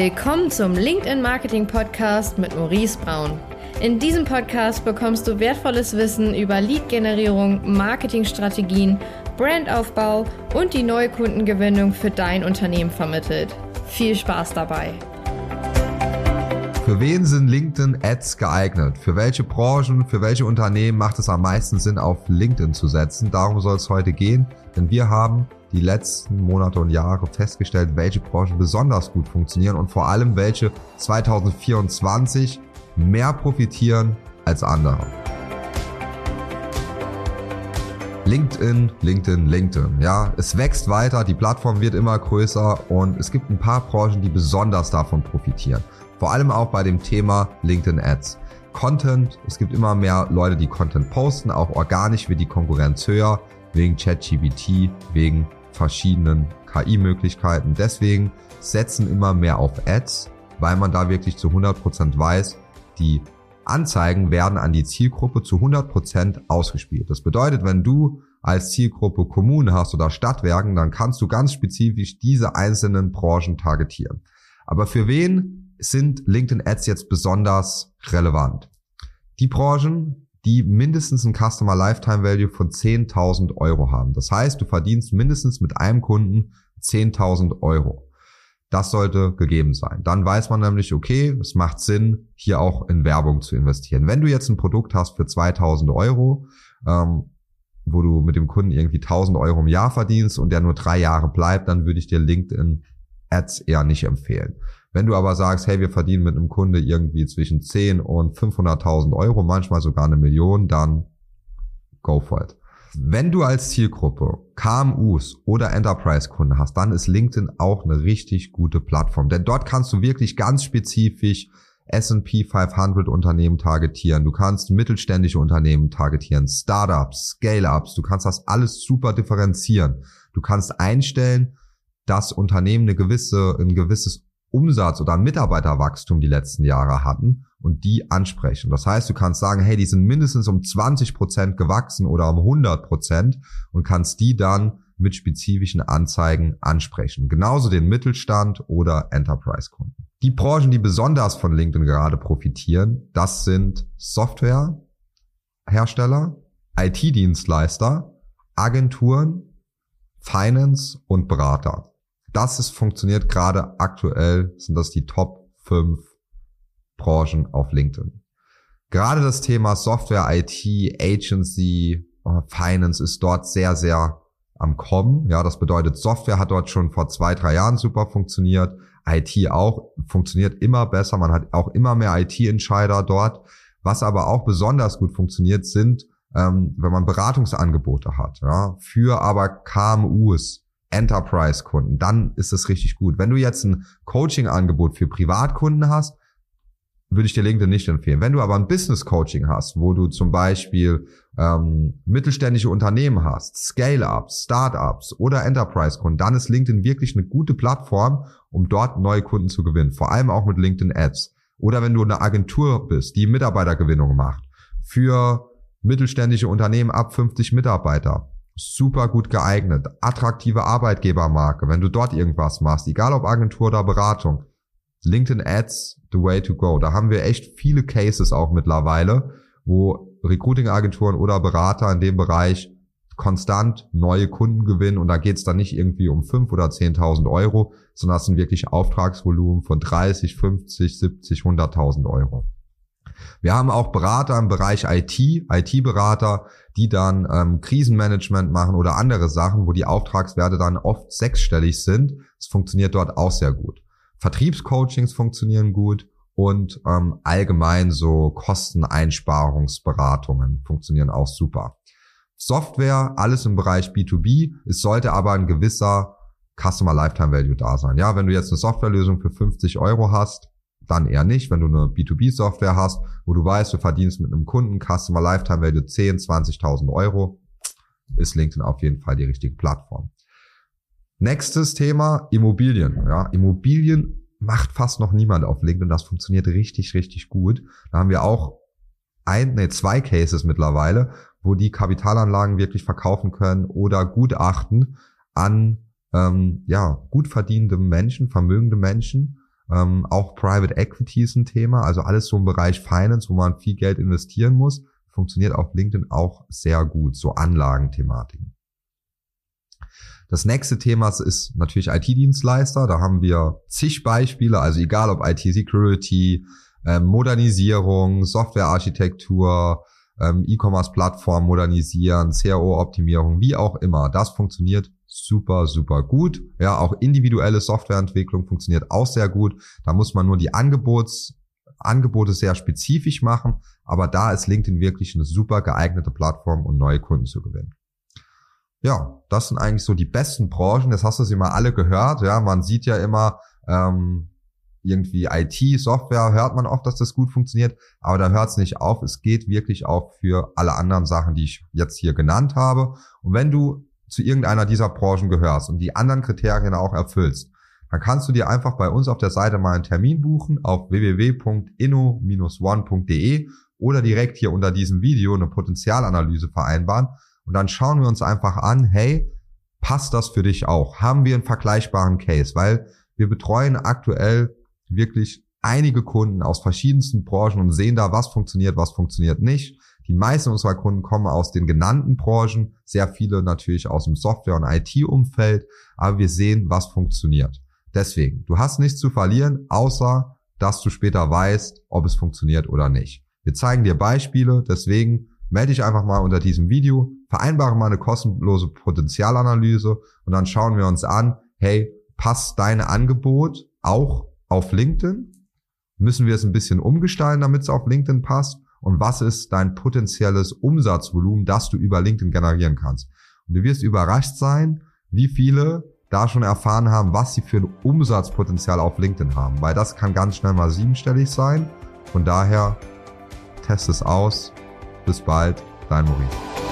Willkommen zum LinkedIn Marketing Podcast mit Maurice Braun. In diesem Podcast bekommst du wertvolles Wissen über Lead-Generierung, Marketingstrategien, Brandaufbau und die neue Kundengewinnung für dein Unternehmen vermittelt. Viel Spaß dabei! Für wen sind LinkedIn Ads geeignet? Für welche Branchen, für welche Unternehmen macht es am meisten Sinn, auf LinkedIn zu setzen? Darum soll es heute gehen, denn wir haben die letzten Monate und Jahre festgestellt, welche Branchen besonders gut funktionieren und vor allem welche 2024 mehr profitieren als andere. LinkedIn, LinkedIn, LinkedIn. Ja, es wächst weiter, die Plattform wird immer größer und es gibt ein paar Branchen, die besonders davon profitieren. Vor allem auch bei dem Thema LinkedIn Ads. Content, es gibt immer mehr Leute, die Content posten, auch organisch wird die Konkurrenz höher, wegen ChatGPT, wegen verschiedenen KI-Möglichkeiten. Deswegen setzen immer mehr auf Ads, weil man da wirklich zu 100% weiß, die Anzeigen werden an die Zielgruppe zu 100% ausgespielt. Das bedeutet, wenn du als Zielgruppe Kommune hast oder Stadtwerken, dann kannst du ganz spezifisch diese einzelnen Branchen targetieren. Aber für wen sind LinkedIn Ads jetzt besonders relevant? Die Branchen, die mindestens ein Customer Lifetime Value von 10.000 Euro haben. Das heißt, du verdienst mindestens mit einem Kunden 10.000 Euro. Das sollte gegeben sein. Dann weiß man nämlich, okay, es macht Sinn, hier auch in Werbung zu investieren. Wenn du jetzt ein Produkt hast für 2000 Euro, ähm, wo du mit dem Kunden irgendwie 1000 Euro im Jahr verdienst und der nur drei Jahre bleibt, dann würde ich dir LinkedIn Ads eher nicht empfehlen. Wenn du aber sagst, hey, wir verdienen mit einem Kunde irgendwie zwischen 10 und 500.000 Euro, manchmal sogar eine Million, dann go for it. Wenn du als Zielgruppe KMUs oder Enterprise-Kunden hast, dann ist LinkedIn auch eine richtig gute Plattform. Denn dort kannst du wirklich ganz spezifisch S&P 500 Unternehmen targetieren. Du kannst mittelständische Unternehmen targetieren, Startups, Scale-Ups. Du kannst das alles super differenzieren. Du kannst einstellen, dass Unternehmen eine gewisse, ein gewisses Umsatz oder Mitarbeiterwachstum die letzten Jahre hatten und die ansprechen. Das heißt, du kannst sagen, hey, die sind mindestens um 20 Prozent gewachsen oder um 100 Prozent und kannst die dann mit spezifischen Anzeigen ansprechen. Genauso den Mittelstand oder Enterprise-Kunden. Die Branchen, die besonders von LinkedIn gerade profitieren, das sind Softwarehersteller, IT-Dienstleister, Agenturen, Finance und Berater das ist, funktioniert gerade aktuell, sind das die Top 5 Branchen auf LinkedIn. Gerade das Thema Software, IT, Agency, äh, Finance ist dort sehr, sehr am Kommen. Ja, das bedeutet, Software hat dort schon vor zwei, drei Jahren super funktioniert. IT auch funktioniert immer besser. Man hat auch immer mehr IT-Entscheider dort. Was aber auch besonders gut funktioniert, sind, ähm, wenn man Beratungsangebote hat, ja, für aber KMUs, Enterprise-Kunden, dann ist es richtig gut. Wenn du jetzt ein Coaching-Angebot für Privatkunden hast, würde ich dir LinkedIn nicht empfehlen. Wenn du aber ein Business-Coaching hast, wo du zum Beispiel ähm, mittelständische Unternehmen hast, Scale-Ups, Startups oder Enterprise-Kunden, dann ist LinkedIn wirklich eine gute Plattform, um dort neue Kunden zu gewinnen. Vor allem auch mit LinkedIn Ads. Oder wenn du eine Agentur bist, die Mitarbeitergewinnung macht für mittelständische Unternehmen ab 50 Mitarbeiter super gut geeignet. Attraktive Arbeitgebermarke, wenn du dort irgendwas machst, egal ob Agentur oder Beratung. LinkedIn Ads, the way to go. Da haben wir echt viele Cases auch mittlerweile, wo Recruiting-Agenturen oder Berater in dem Bereich konstant neue Kunden gewinnen und da geht's dann nicht irgendwie um 5 oder 10.000 Euro, sondern das sind wirklich Auftragsvolumen von 30, 50, 70, 100.000 Euro. Wir haben auch Berater im Bereich IT, IT-Berater, die dann ähm, Krisenmanagement machen oder andere Sachen, wo die Auftragswerte dann oft sechsstellig sind. Es funktioniert dort auch sehr gut. Vertriebscoachings funktionieren gut und ähm, allgemein so Kosteneinsparungsberatungen funktionieren auch super. Software, alles im Bereich B2B. Es sollte aber ein gewisser Customer Lifetime Value da sein. Ja, wenn du jetzt eine Softwarelösung für 50 Euro hast, dann eher nicht. Wenn du eine B2B-Software hast, wo du weißt, du verdienst mit einem Kunden Customer Lifetime Value 10, 20.000 Euro, ist LinkedIn auf jeden Fall die richtige Plattform. Nächstes Thema, Immobilien. Ja, Immobilien macht fast noch niemand auf LinkedIn. Das funktioniert richtig, richtig gut. Da haben wir auch ein, nee, zwei Cases mittlerweile, wo die Kapitalanlagen wirklich verkaufen können oder Gutachten an ähm, ja gut verdienende Menschen, vermögende Menschen Ähm, auch Private Equity ist ein Thema, also alles so im Bereich Finance, wo man viel Geld investieren muss, funktioniert auf LinkedIn auch sehr gut, so Anlagenthematiken. Das nächste Thema ist natürlich IT-Dienstleister. Da haben wir zig Beispiele, also egal ob IT-Security, ähm, Modernisierung, Softwarearchitektur, ähm, E-Commerce-Plattform modernisieren, CRO-Optimierung, wie auch immer. Das funktioniert super, super gut. Ja, auch individuelle Softwareentwicklung funktioniert auch sehr gut. Da muss man nur die Angebots, Angebote sehr spezifisch machen, aber da ist LinkedIn wirklich eine super geeignete Plattform, um neue Kunden zu gewinnen. Ja, das sind eigentlich so die besten Branchen. Das hast du sie mal alle gehört. Ja, man sieht ja immer, ähm, irgendwie IT, Software, hört man oft, dass das gut funktioniert, aber da hört es nicht auf. Es geht wirklich auch für alle anderen Sachen, die ich jetzt hier genannt habe. Und wenn du zu irgendeiner dieser Branchen gehörst und die anderen Kriterien auch erfüllst, dann kannst du dir einfach bei uns auf der Seite mal einen Termin buchen auf www.inno-one.de oder direkt hier unter diesem Video eine Potenzialanalyse vereinbaren und dann schauen wir uns einfach an, hey, passt das für dich auch? Haben wir einen vergleichbaren Case? Weil wir betreuen aktuell wirklich einige Kunden aus verschiedensten Branchen und sehen da, was funktioniert, was funktioniert nicht. Die meisten unserer Kunden kommen aus den genannten Branchen, sehr viele natürlich aus dem Software- und IT-Umfeld, aber wir sehen, was funktioniert. Deswegen, du hast nichts zu verlieren, außer dass du später weißt, ob es funktioniert oder nicht. Wir zeigen dir Beispiele, deswegen melde dich einfach mal unter diesem Video, vereinbare mal eine kostenlose Potenzialanalyse und dann schauen wir uns an, hey, passt dein Angebot auch auf LinkedIn? Müssen wir es ein bisschen umgestalten, damit es auf LinkedIn passt? Und was ist dein potenzielles Umsatzvolumen, das du über LinkedIn generieren kannst? Und du wirst überrascht sein, wie viele da schon erfahren haben, was sie für ein Umsatzpotenzial auf LinkedIn haben, weil das kann ganz schnell mal siebenstellig sein. Von daher, test es aus. Bis bald, dein Maurice.